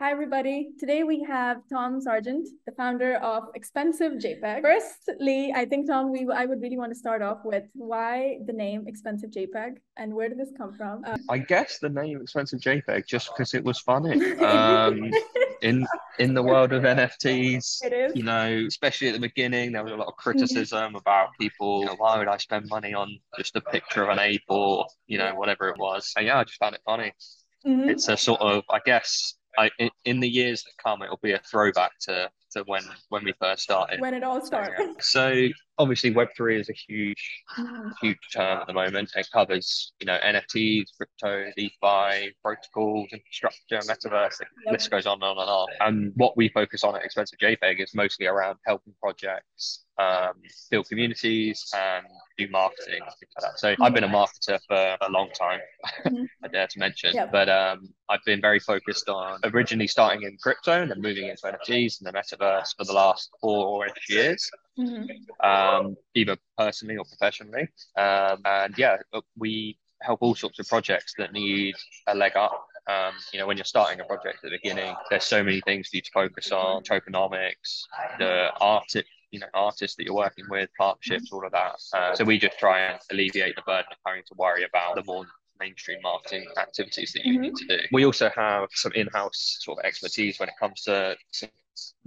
Hi, everybody. Today we have Tom Sargent, the founder of Expensive JPEG. Firstly, I think, Tom, we I would really want to start off with why the name Expensive JPEG and where did this come from? Uh, I guess the name Expensive JPEG just because it was funny. Um, in in the world of NFTs, It is. you know, especially at the beginning, there was a lot of criticism about people. You know, why would I spend money on just a picture of an ape or you know whatever it was? And yeah, I just found it funny. Mhm. It's a sort of, I guess, I in, in the years that come, it'll be a throwback to to when when we first started. When it all started. So obviously, Web three is a huge huge term at the moment. It covers, you know, NFTs, crypto, DeFi, protocols, infrastructure, metaverse. The Yep. list goes on and on and on. And what we focus on at Expensive JPEG is mostly around helping projects um, build communities and do marketing things like that. So I've been a marketer for a long time, Mhm. I dare to mention. Yep. But um, I've been very focused on originally starting in crypto and then moving into NFTs and the metaverse for the last four-ish years Mhm. um, either personally or professionally. Um, and yeah, we help all sorts of projects that need a leg up. Um, you know, when you're starting a project at the beginning, there's so many things for you to focus on: tokenomics, the art, you know, artists that you're working with, partnerships, all of that. Uh, so we just try and alleviate the burden of having to worry about the more mainstream marketing activities that you Mhm. need to do. We also have some in-house sort of expertise when it comes to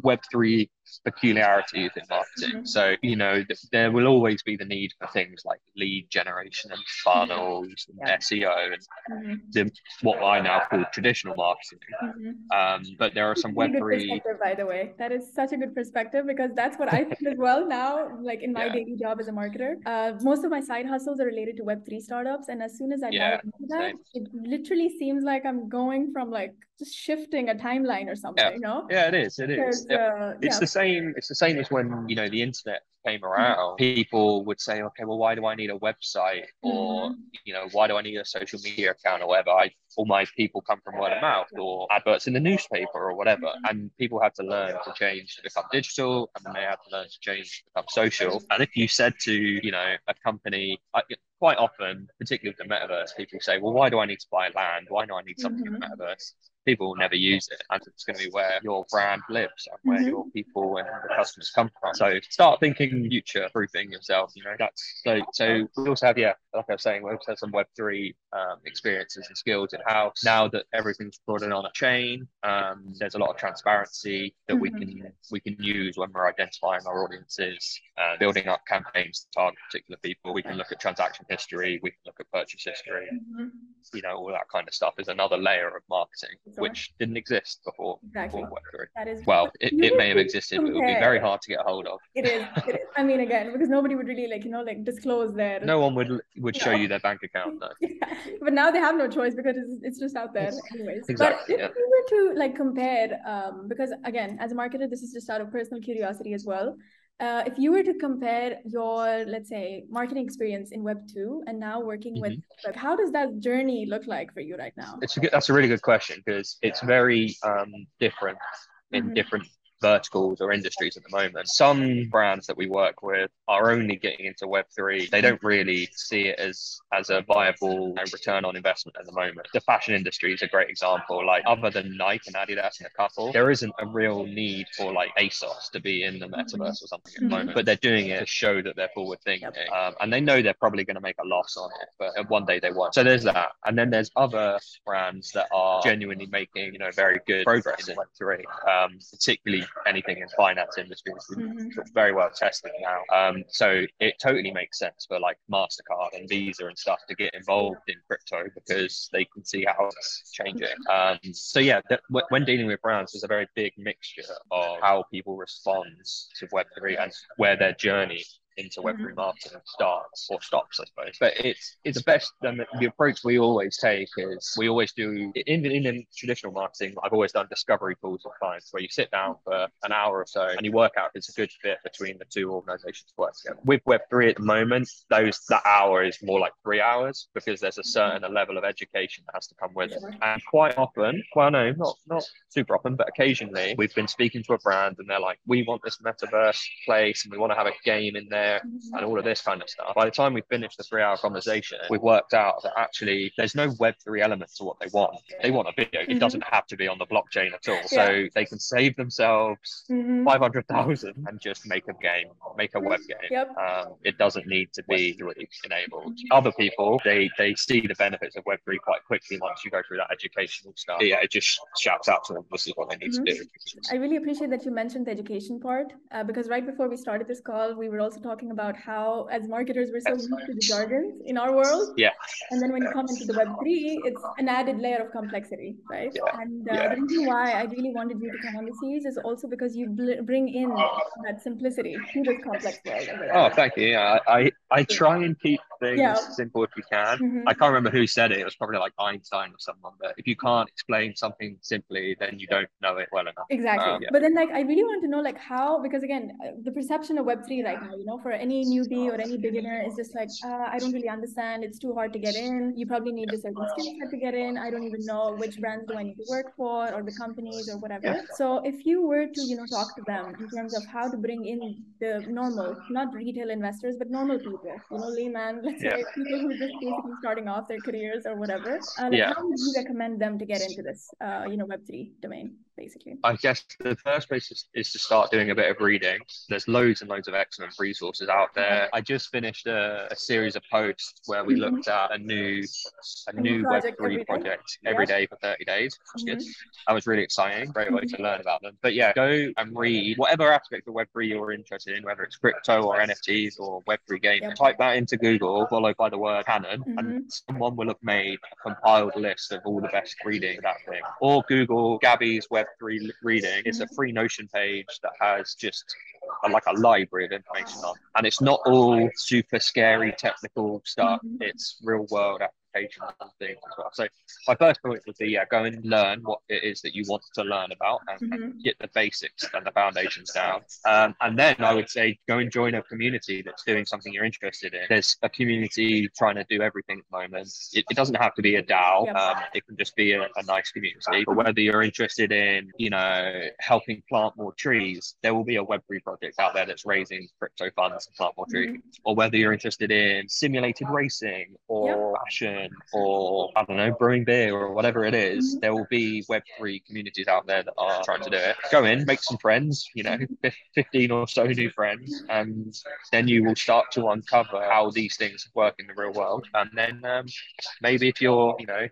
Web3 peculiarities in marketing. Mhm. So, you know, th- there will always be the need for things like lead generation and funnels and Yeah. SEO and Mhm. the, what I now call traditional marketing. Mhm. Um, but there are some Web3 by the way. That is such a good perspective because that's what I think as well now, like in my Yeah. daily job as a marketer. Uh, most of my side hustles are related to Web3 startups. And as soon as I Yeah, dive into that, same. it literally seems like I'm going from like just shifting a timeline or something, you know? Yeah, it is. It is. Uh, it's the same it's the same as when you know the internet came around. People would say okay well why do i need a website? Or Mhm. you know why do i need a social media account or whatever? I all my people come from word of mouth or adverts in the newspaper or whatever. Mhm. and people had to learn to change to become digital and they had to learn to change to become social. And if you said to you know a company I, quite often particularly with the metaverse people say well why do i need to buy land? Why do i need something in the metaverse people will never use it and it's going to be where your brand lives and where Mhm. your people and the customers come from so start thinking future proofing yourself you know that's so so we also have yeah like i was saying we also have some web3 um, experiences and skills in house now that everything's brought in on a chain um, there's a lot of transparency that we Mhm. can we can use when we're identifying our audiences uh, building up campaigns to target particular people we can look at transaction history we can look at purchase history Mhm. you know, all that kind of stuff is another layer of marketing Which didn't exist before, Exactly. before That is Well, it, it may have existed, but it would be very hard to get a hold of. It is. It is. I mean, again, because nobody would really like, you know, like disclose their No one would would show No. you their bank account though. Yeah, but now they have no choice because it's, it's just out there anyways. Exactly, But yeah. if you were to like compare, um, because again, as a marketer, this is just out of personal curiosity as well. Uh, if you were to compare your, let's say, marketing experience in Web 2 and now working with Mm-hmm. Web, how does that journey look like for you right now? It's a good, that's a really good question because it's very um, different in Mhm. different verticals or industries at the moment. Some brands that we work with are only getting into Web3. They don't really see it as as a viable return on investment at the moment. The fashion industry is a great example. Like other than Nike and Adidas and a couple, there isn't a real need for like ASOS to be in the metaverse or something at the moment. But they're doing it to show that they're forward thinking. Um, and they know they're probably going to make a loss on it, but uh, one day they won't. So there's that. And then there's other brands that are genuinely making, you know, very good progress in Web3, um, particularly anything in finance industries. Mhm. Very well tested now. Um, so it totally makes sense for like MasterCard and Visa and stuff to get involved in crypto because they can see how it's changing. Um, so yeah, that, wh- when dealing with brands, there's a very big mixture of how people respond to Web3 and where their journey into Web3 marketing mm-hmm. starts or stops, I suppose. But it's it's the best. And the, the approach we always take is we always do in in, in traditional marketing. I've always done discovery calls with clients where you sit down for an hour or so and you work out if it's a good fit between the two organizations to work together. With Web3 at the moment, those that hour is more like three hours because there's a certain mm-hmm. level of education that has to come with it. And quite often, well, no, not not super often, but occasionally, we've been speaking to a brand and they're like, "We want this metaverse place, and we want to have a game in there." There and all of this kind of stuff. By the time we finished the three hour conversation, we've worked out that actually there's no Web3 element to what they want. They want a video. It doesn't have to be on the blockchain at all. So they can save themselves Mhm. 500,000 and just make a game, make a web game. Yep. Um, it doesn't need to be Web3 enabled. Other people, they they see the benefits of Web3 quite quickly once you go through that educational stuff. Yeah, it just shouts out to them this is what they need to do. I really appreciate that you mentioned the education part uh, because right before we started this call, we were also talking about how, as marketers, we're so used to the jargons in our world. Yeah. And then when you come into the Web3, it's an added layer of complexity, right? Yeah. And uh, Yeah. the reason why I really wanted you to come on the series is also because you bl- bring in that simplicity to this complex world. Oh, thank you. Yeah, I, I, try and keep things Yeah. simple if we can. Mhm. I can't remember who said it. It was probably like Einstein or someone. But if you can't explain something simply, then you don't know it well enough. Exactly. Um, yeah. But then, like, I really want to know, like, how, because again, uh, the perception of Web3 right now, you know, for any newbie or any beginner is just like, uh, I don't really understand. It's too hard to get in. You probably need a certain skill set to get in. I don't even know which brands do I need to work for or the companies or whatever. So if you were to, you know, talk to them in terms of how to bring in the normal, not retail investors, but normal people, you know, layman, let's Yeah. say people who are just basically starting off their careers or whatever, uh, like, Yeah. how would you recommend them to get into this, uh, you know, Web3 domain, basically? I guess the first place is, is to start doing a bit of reading. There's loads and loads of excellent resources out there. I just finished a, a series of posts where we Mhm. looked at a new a new new project every Web3 day? project Yeah. every day for 30 days. which was good. That was really exciting. Great way to learn about them. But yeah, go and read whatever aspect of Web3 you're interested in, whether it's crypto or NFTs or Web3 gaming. Yep. Type that into Google, followed by the word canon, Mhm. and someone will have made a compiled list of all the best reading of that thing. Or Google Gabby's Web3 reading. It's a Mhm. free Notion page that has just a, like a library of information on. And it's not all super scary technical stuff. Mhm. It's real world applications and things as well. So my first point would be yeah, go and learn what it is that you want to learn about and, and Mhm. get the basics and the foundations down. Um, and then I would say go and join a community that's doing something you're interested in. There's a community trying to do everything at the moment. It, it doesn't have to be a DAO. Yep. Um, it can just be a, a nice community. But whether you're interested in, you know, helping plant more trees, there will be a Web3 project out there that's raising crypto funds to plant more trees. Mhm. Or whether you're interested in simulated racing or fashion or I don't know, brewing beer or whatever it is, Mhm. there will be Web3 communities out there that are trying to do it. Go in, make some friends, you know, 15 or so new friends, and then you will start to uncover how these things work in the real world. And then um, maybe if you're, you know,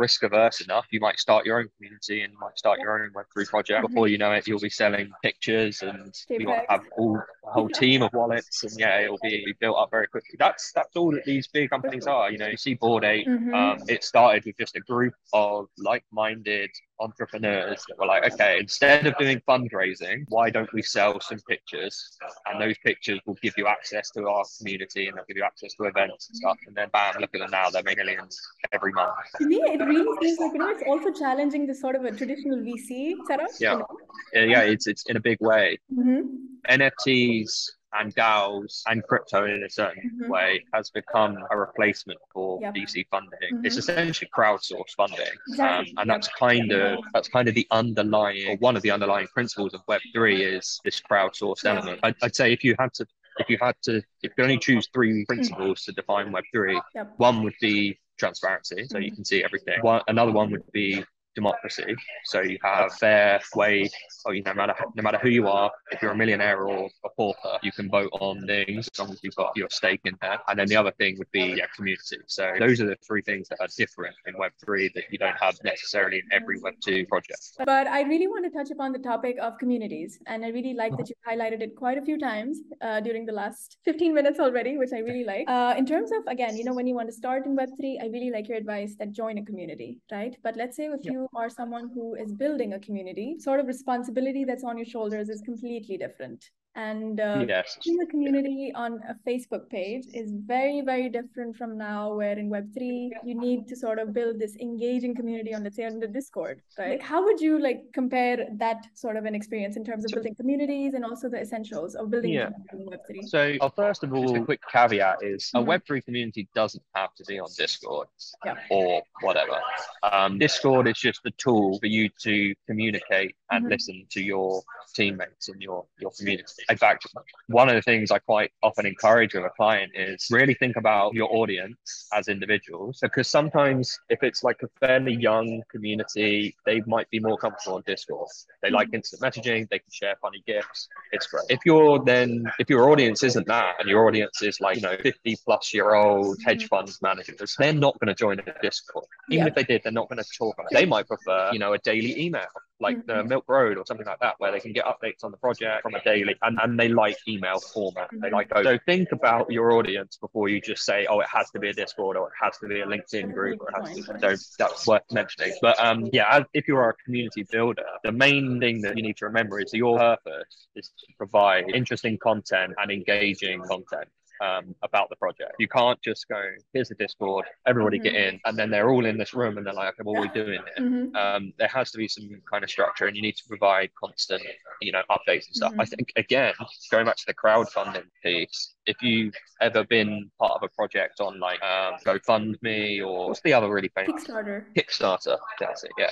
risk averse enough, you might start your own community and you might start your own Web3 project. Before you know it, you'll be selling pictures and you might have all a whole team of wallets and yeah, it'll be built up very quickly. That's that's all that these big companies are. You know, you see Bored Ape, Mhm. um, it started with just a group of like-minded entrepreneurs that were like, okay, instead of doing fundraising, why don't we sell some pictures? And those pictures will give you access to our community and they'll give you access to events and stuff. And then bam, look at them now, they're making millions every month. To me, it really seems like you know it's also challenging the sort of a traditional VC setup. Yeah. You know? Yeah, yeah, it's it's in a big way. Mhm. NFTs and DAOs and crypto in a certain Mhm. way has become a replacement for Yep. VC funding. Mhm. It's essentially crowdsourced funding, um, and that's kind of that's kind of the underlying or one of the underlying principles of Web three is this crowdsourced Yeah. element. I'd, I'd say if you had to if you had to if you only choose three principles to define Web three, Yep. one would be transparency, so you Mhm. can see everything. One, another one would be democracy, so you have fair way, or you no matter no matter who you are, if you're a millionaire or a pauper, you can vote on things as long as you've got your stake in there. And then the other thing would be yeah, community. So those are the three things that are different in Web three that you don't have necessarily in every Web two project. But I really want to touch upon the topic of communities. And I really like that you highlighted it quite a few times uh, during the last 15 minutes already, which I really like. Uh, in terms of, again, you know, when you want to start in Web3, I really like your advice that join a community, right? But let's say if Yeah. you are someone who is building a community, sort of responsibility that's on your shoulders is completely different. And uh, yes. Being a community on a Facebook page is very, very different from now, where in Web3, you need to sort of build this engaging community on, let's say, on the Discord, right? Like, how would you like compare that sort of an experience in terms of building communities and also the essentials of building Yeah. a community in Web3? So, uh, first of all, just a quick caveat is a Web3 community doesn't have to be on Discord Yeah. or whatever. Um, Discord is just a tool for you to communicate and Mhm. listen to your teammates in your your community. In fact, one of the things I quite often encourage with a client is really think about your audience as individuals because sometimes if it's like a fairly young community, they might be more comfortable on Discord. They like mm-hmm. instant messaging, they can share funny gifs. It's great. If you're then if your audience isn't that and your audience is like, you know, 50 plus year old mm-hmm. hedge funds managers, they're not going to join a Discord. Even Yeah. if they did, they're not going to talk. They might prefer, you know, a daily email like the Milk Road or something like that, where they can get updates on the project from a daily, and, and they like email format. They like those. So think about your audience before you just say, oh, it has to be a Discord or it has to be a LinkedIn group or it has to be. So that's worth mentioning. But um, yeah, as, if you're a community builder, the main thing that you need to remember is your purpose is to provide interesting content and engaging content um, about the project. You can't just go, here's the Discord, everybody get in, and then they're all in this room and they're like, okay, what are we doing here? Mhm. Um, there has to be some kind of structure and you need to provide constant, you know, updates and stuff. I think, again, going back to the crowdfunding piece, if you've ever been part of a project on like um, GoFundMe or what's the other really famous Kickstarter. Kickstarter, that's it, yeah.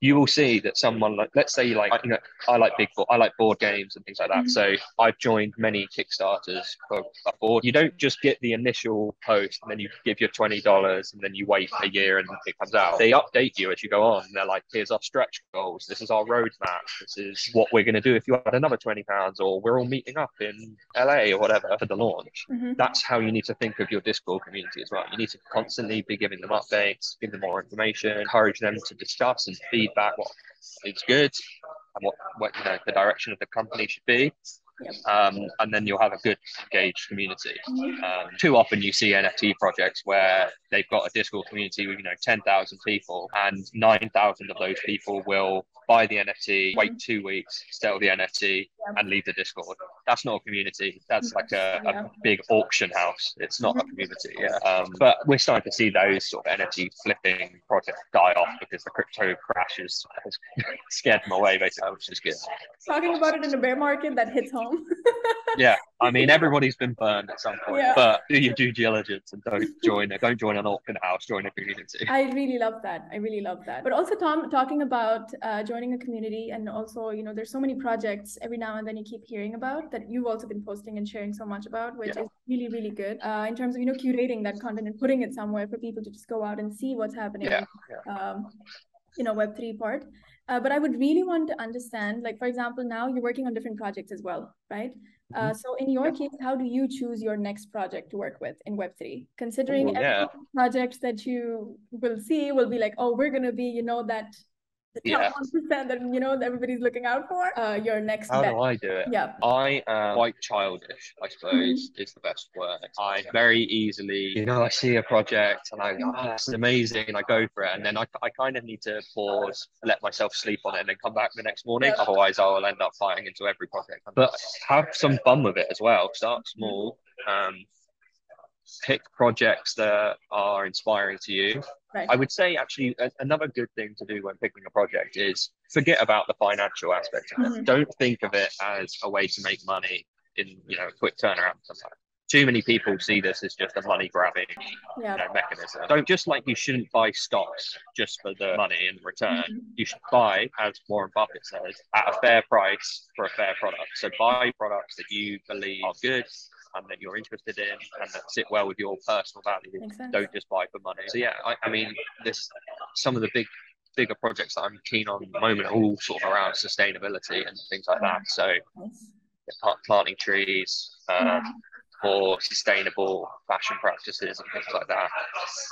You will see that someone like, let's say, like, you know, I like big, bo- I like board games and things like that. Mhm. So I've joined many Kickstarters for a board. You don't just get the initial post and then you give your twenty dollars and then you wait a year and it comes out. They update you as you go on. They're like, here's our stretch goals. This is our roadmap. This is what we're going to do if you add another twenty pounds, or we're all meeting up in LA or whatever for the launch Mhm. that's how you need to think of your Discord community as well. You need to constantly be giving them updates, give them more information, encourage them to discuss and feedback what is good and what, what you know the direction of the company should be. Um, and then you'll have a good engaged community. Um, too often you see NFT projects where they've got a Discord community with you know ten thousand people, and nine thousand of those people will buy the NFT, wait two weeks, sell the NFT, and leave the Discord. That's not a community. That's like a, a big auction house. It's not a community. Yeah. Um, but we're starting to see those sort of NFT flipping projects die off because the crypto crash has, has scared them away, basically, which is good. Talking about it in a bear market that hits home. Yeah. I mean, everybody's been burned at some point, Yeah. but do your due diligence and don't join it. Don't join an auction house. Join a community. I really love that. I really love that. But also, Tom, talking about uh, joining a community, and also, you know, there's so many projects every now and then you keep hearing about that you've also been posting and sharing so much about, which Yeah. is really, really good uh, in terms of, you know, curating that content and putting it somewhere for people to just go out and see what's happening. Yeah, Um, you know, Web3 part. Uh, but I would really want to understand, like, for example, now you're working on different projects as well, right? Uh, so in your case, how do you choose your next project to work with in Web3? Considering Ooh, every yeah. projects that you will see will be like, oh, we're gonna be, you know, that the top Yeah. one percent that you know everybody's looking out for. Uh, your next How bet. do I do it? Yeah. I am quite childish, I suppose, is the best word. I very easily, you know, I see a project and I go, oh, that's amazing, and I go for it. And then I, I kind of need to pause, let myself sleep on it, and then come back the next morning. Yeah. Otherwise, I'll end up fighting into every project. But have some fun with it as well. Start small. Um, pick projects that are inspiring to you. Right. I would say actually a- another good thing to do when picking a project is forget about the financial aspect of it. Mhm. Don't think of it as a way to make money in you know a quick turnaround. Sometimes too many people see this as just a money grabbing Yeah. you know, mechanism. Don't just like you shouldn't buy stocks just for the money in return. Mhm. You should buy, as Warren Buffett says, at a fair price for a fair product. So buy products that you believe are good and that you're interested in and that sit well with your personal values. Don't just buy for money. So yeah, I, I mean, this some of the big bigger projects that I'm keen on at the moment are all sort of around sustainability and things like that. So planting trees, uh, more sustainable fashion practices and things like that.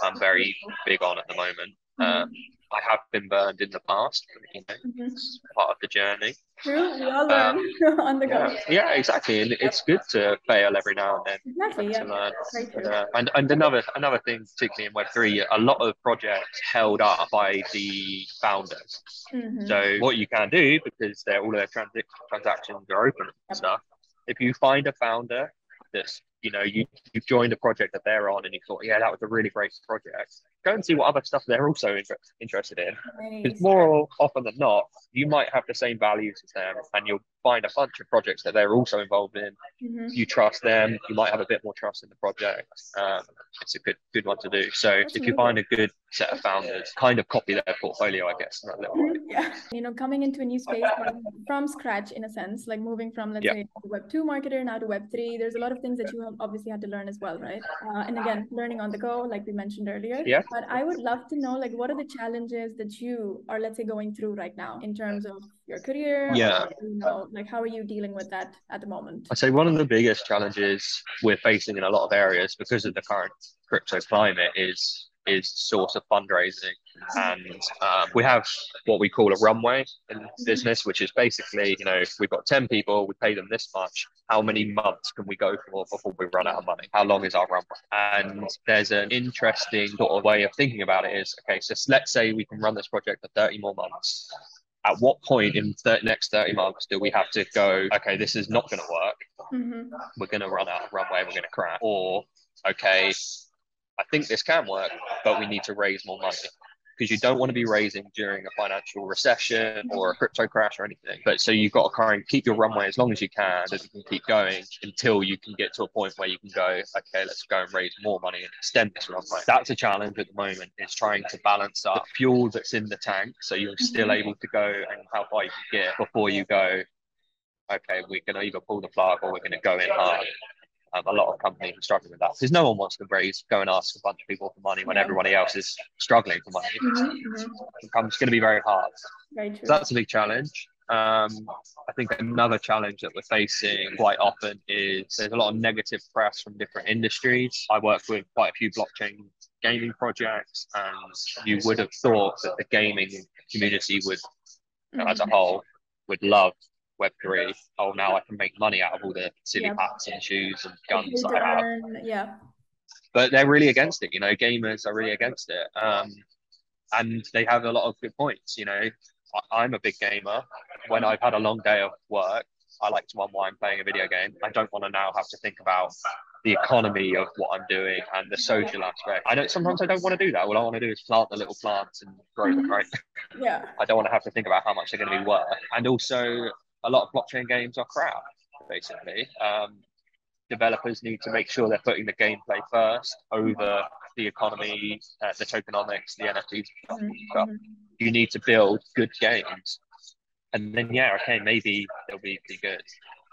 I'm very big on at the moment. Um, I have been burned in the past, you know, Mhm. it's part of the journey. True. We all learn on the go. Um, Yeah, yeah, exactly. And it's good to fail every now and then. Exactly. Yeah. learn. Very. Yeah. And and another another thing, particularly in Web three, a lot of projects held up by the founders. Mhm. So what you can do because they're all their transi- transactions are open and Yep. stuff. If you find a founder that's you know you you've joined a project that they're on and you thought yeah that was a really great project, go and see what other stuff they're also inter- interested in. Because more often than not, you might have the same values as them, and you'll find a bunch of projects that they're also involved in. Mhm. You trust them. You might have a bit more trust in the project. Um, it's a good good one to do. So That's if you find a good set of founders, kind of copy their portfolio, I guess, in that little way. Yeah, you know, coming into a new space from, from scratch in a sense, like moving from let's Yeah. say Web two marketer now to Web three. There's a lot of things that you have obviously had to learn as well, right? Uh, and again, learning on the go, like we mentioned earlier. Yeah. But I would love to know, like, what are the challenges that you are, let's say, going through right now in terms of your career? or, Yeah. you know, like how are you dealing with that at the moment? I'd say one of the biggest challenges we're facing in a lot of areas because of the current crypto climate is is source of fundraising. And um, we have what we call a runway in business, which is basically, you know, if we've got 10 people, we pay them this much. How many months can we go for before we run out of money? How long is our runway? And there's an interesting sort of way of thinking about it is okay, so let's say we can run this project for 30 more months. At what point in the next 30 months do we have to go, okay, this is not going to work? Mhm. we're going to run out of runway, we're going to crash. Or, okay, I think this can work, but we need to raise more money. Because you don't want to be raising during a financial recession or a crypto crash or anything. But so you've got to kind of keep your runway as long as you can, so you can keep going until you can get to a point where you can go, okay, let's go and raise more money and extend this runway. That's a challenge at the moment, is trying to balance up fuel that's in the tank so you're still Mhm. able to go and how far you can get before you go, okay, we're going to either pull the plug or we're going to go in hard. Um, a lot of companies are struggling with that because no one wants to raise, go and ask a bunch of people for money when Yeah. everybody else is struggling for money. Mhm, mhm. It becomes going to be very hard. Very true. So that's a big challenge. Um, I think another challenge that we're facing quite often is there's a lot of negative press from different industries. I work with quite a few blockchain gaming projects, and you would have thought that the gaming community would, know, as a Mhm. whole, would love Web3. Oh, now I can make money out of all the silly Yeah. hats and shoes and guns that I have Yeah. but they're really against it. You know, gamers are really against it, um, and they have a lot of good points. You know, I, I'm a big gamer. When I've had a long day of work, I like to unwind playing a video game. I don't want to now have to think about the economy of what I'm doing and the social aspect. I don't. Sometimes I don't want to do that. All I want to do is plant the little plants and grow them. Right. Yeah. I don't want to have to think about how much they're going to be worth. And also, a lot of blockchain games are crap, basically. Um, developers need to make sure they're putting the gameplay first over the economy, uh, the tokenomics, the NFTs. Stuff. You need to build good games. And then, yeah, okay, maybe they'll be, be good.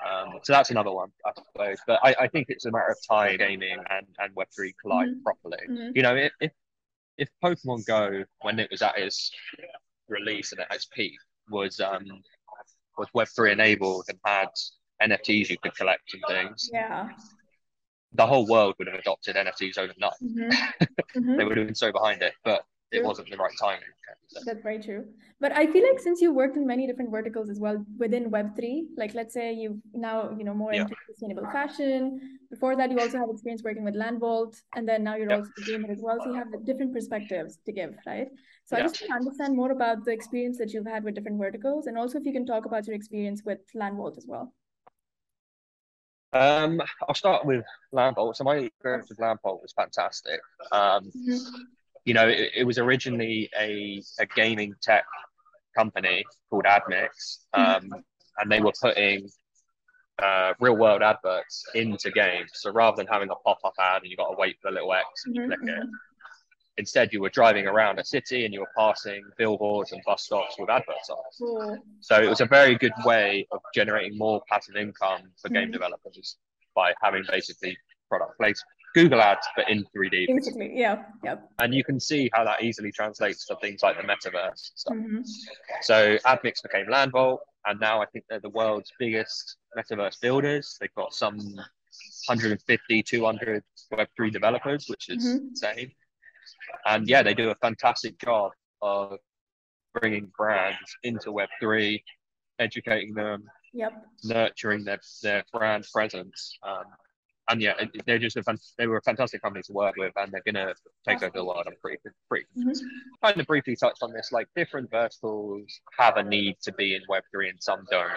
Um, so that's another one, I suppose. But I, I think it's a matter of time gaming and, and Web3 collide Mhm. properly. Mhm. You know, if, if if Pokemon Go, when it was at its release and at its peak, was um was Web3 enabled and had NFTs you could collect and things, Yeah. the whole world would have adopted NFTs overnight. Mhm. Mhm. They would have been so behind it, but it True. wasn't the right timing. So, That's very true. But I feel like since you worked in many different verticals as well within Web3, like let's say you now, you know, more Yeah. into sustainable fashion. Before that, you also have experience working with Landvault, and then now you're Yeah. also a gamer as well. So you have different perspectives to give, right? So I just want to understand more about the experience that you've had with different verticals, and also if you can talk about your experience with Landvault as well. Um, I'll start with Landvault. So my experience with Landvault was fantastic. Um, you know, it, it was originally a, a gaming tech company called Admix, um, and they were putting uh, real world adverts into games. So rather than having a pop up ad and you got to wait for the little X and you Mhm, click it, mhm. Instead you were driving around a city and you were passing billboards and bus stops with adverts on. Cool. So it was a very good way of generating more passive income for game Mhm. developers by having basically product placement. Google ads, but in 3D. Basically, yeah, yep. And you can see how that easily translates to things like the metaverse stuff. Mhm. So Admix became Landvault, and now I think they're the world's biggest metaverse builders. They've got some 150, 200 Web3 developers, which is Mhm. insane. And yeah, they do a fantastic job of bringing brands into Web3, educating them, Yep. nurturing their, their brand presence. Um, and yeah, they're just a fan, they were a fantastic company to work with, and they're gonna take over the world. I'm pretty pretty Mhm. kind of briefly touched on this. Like different verticals have a need to be in Web three, and some don't.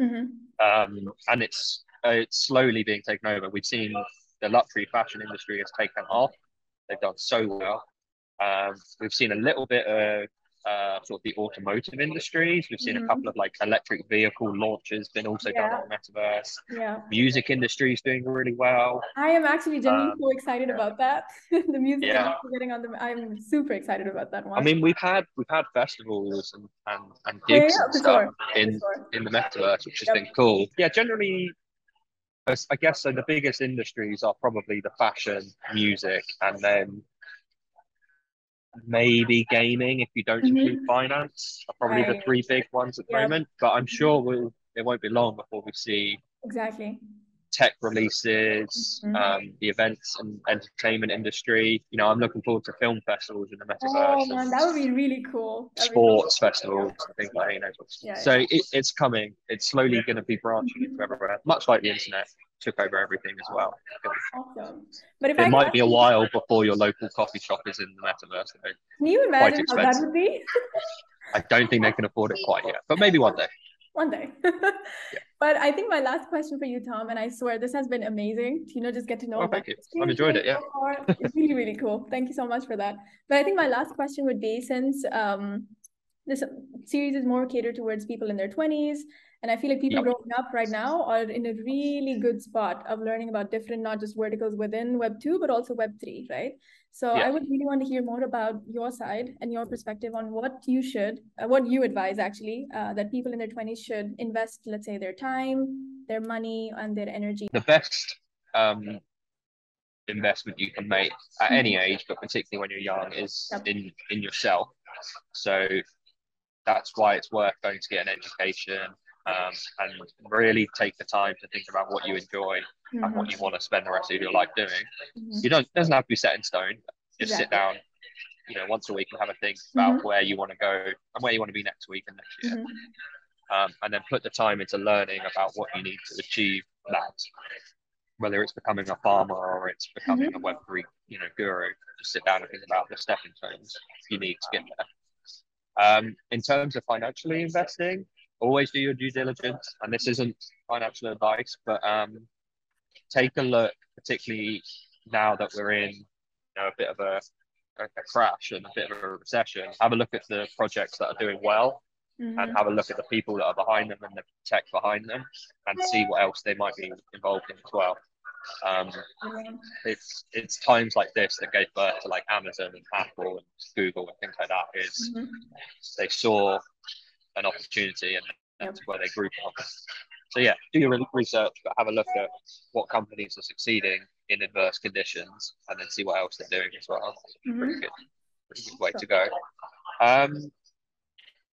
Mhm. Um, and it's uh, it's slowly being taken over. We've seen the luxury fashion industry has taken off. They've done so well. Um, we've seen a little bit of uh, sort of the automotive industries. We've seen mm-hmm. a couple of like electric vehicle launches been also yeah. done on the Metaverse. Yeah. Music industry is doing really well. I am actually genuinely um, so excited yeah. about that. the music yeah. getting on the. I'm super excited about that one. I mean, we've had we've had festivals and and, and gigs yeah, and stuff sure. in sure. in the Metaverse, which has yep. been cool. Yeah, generally. I guess so. The biggest industries are probably the fashion, music, and then maybe gaming if you don't mm-hmm. include finance are probably right. the three big ones at the yep. moment. But I'm sure we'll it won't be long before we see exactly tech releases, mm-hmm. um, the events and entertainment industry. You know, I'm looking forward to film festivals in the metaverse. Oh man, that would be really cool. That'd sports cool. festivals, I think like you know. Yeah, so yeah. It, it's coming. It's slowly going to be branching into everywhere, much like the internet took over everything as well. Awesome. But if it I might be a while before your local coffee shop is in the metaverse. Though. Can you imagine how that would be? I don't think they can afford it quite yet, but maybe one day. One day. yeah. But I think my last question for you, Tom, and I swear this has been amazing. You know, just get to know. Oh, thank you. I've enjoyed it. Yeah. it's really, really cool. Thank you so much for that. But I think my last question would be since um, this series is more catered towards people in their 20s and I feel like people yep. growing up right now are in a really good spot of learning about different, not just verticals within Web 2, but also Web 3, right? So yeah. I would really want to hear more about your side and your perspective on what you should, uh, what you advise actually, uh, that people in their 20s should invest, let's say, their time, their money, and their energy. The best um, investment you can make at any age, but particularly when you're young, is yep. in in yourself. So that's why it's worth going to get an education um, and really take the time to think about what you enjoy mm-hmm. and what mm-hmm. you want to spend the rest of your life doing. Mm-hmm. You don't it doesn't have to be set in stone. Just sit down, you know, once a week and have a think about mm-hmm. where you want to go and where you want to be next week and next year. Mm-hmm. Um, and then put the time into learning about what you need to achieve that. Whether it's becoming a farmer or it's becoming a Web three, you know, guru, just sit down and think about the stepping stones you need to get there. Um, in terms of financially investing, always do your due diligence. And this isn't financial advice, but um, take a look, particularly now that we're in you know, a bit of a, a, crash and a bit of a recession. Have a look at the projects that are doing well. Mm-hmm. And have a look at the people that are behind them and the tech behind them, and see what else they might be involved in as well. Um, it's it's times like this that gave birth to like Amazon and Apple and Google and things like that. Is mm-hmm. they saw an opportunity, and that's where they group up. So yeah, do your research, but have a look at what companies are succeeding in adverse conditions, and then see what else they're doing as well. Mm-hmm. Pretty good, pretty good way to go. Um,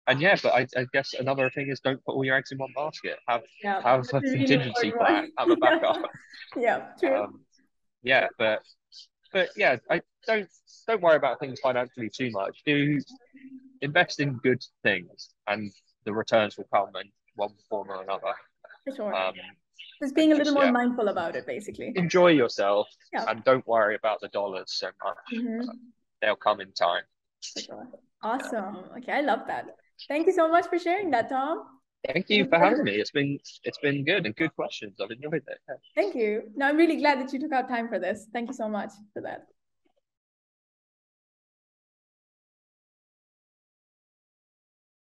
and yeah, but I, I, guess another thing is don't put all your eggs in one basket. Have yeah, have a contingency plan. Have a backup. yeah, true. Um, yeah, but but yeah, I don't don't worry about things financially too much. Do invest in good things, and the returns will come in one form or another. For sure. Um, just being a little just, more yeah, mindful about it, basically. Enjoy yourself, yeah. and don't worry about the dollars so much. Mm-hmm. They'll come in time. Sure. Awesome. Yeah. Okay, I love that. Thank you so much for sharing that, Tom. Thank you for having me. It's been it's been good and good questions. I've enjoyed it. Thank you. No, I'm really glad that you took out time for this. Thank you so much for that.